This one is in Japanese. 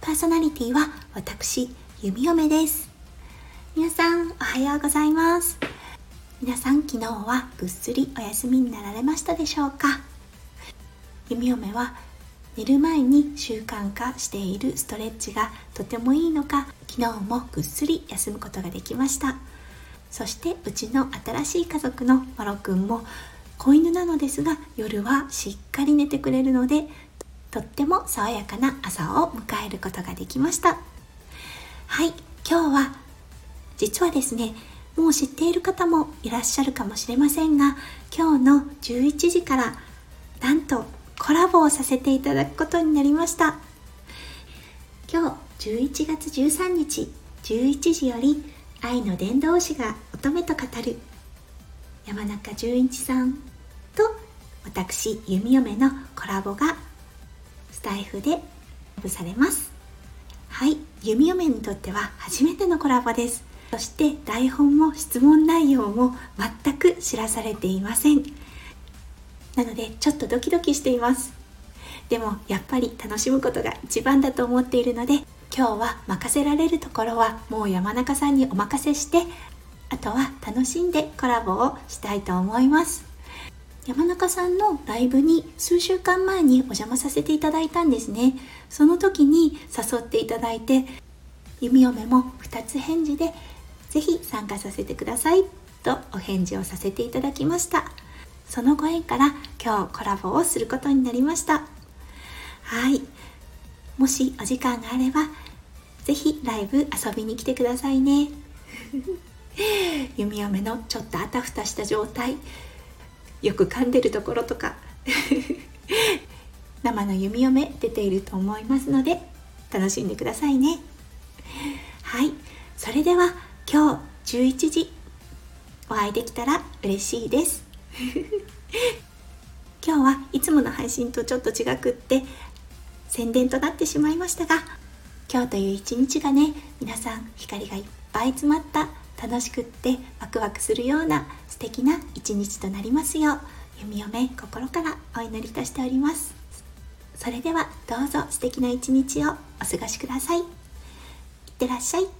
パーソナリティは私、弓嫁です。皆さん、おはようございます。皆さん、昨日はぐっすりお休みになられましたでしょうか？弓嫁は寝る前に習慣化しているストレッチがとてもいいのか昨日もぐっすり休むことができましたそしてうちの新しい家族のマロくんも子犬なのですが夜はしっかり寝てくれるのでとっても爽やかな朝を迎えることができました。はい今日は実はですねもう知っている方もいらっしゃるかもしれませんが今日の11時からなんとコラボをさせていただくことになりました。今日11月13日11時より愛の伝道師が乙女と語る山中淳一さんと私弓嫁のコラボがスタイフでブされます。はい。弓嫁にとっては初めてのコラボです。そして台本も質問内容も全く知らされていません。なのでちょっとドキドキしています。でもやっぱり楽しむことが一番だと思っているので今日は任せられるところはもう山中さんにお任せしてあとは楽しんでコラボをしたいと思います。山中さんのライブに数週間前にお邪魔させていただいたんですね。その時に誘っていただいて弓嫁も2つ返事でぜひ参加させてくださいとお返事をさせていただきました。そのご縁から今日コラボをすることになりました。はい。もしお時間があればぜひライブ遊びに来てくださいね。弓嫁のちょっとあたふたした状態よく噛んでるところとか。生の弓嫁出ていると思いますので楽しんでくださいね。はい。それでは今日11時。お会いできたら嬉しいです。今日はいつもの配信とちょっと違くって宣伝となってしまいましたが今日という一日がね皆さん光がいっぱい詰まった楽しくってワクワクするような素敵な一日となりますよう。弓嫁心からお祈りとしております。それではどうぞ素敵な一日をお過ごしください。いってらっしゃい。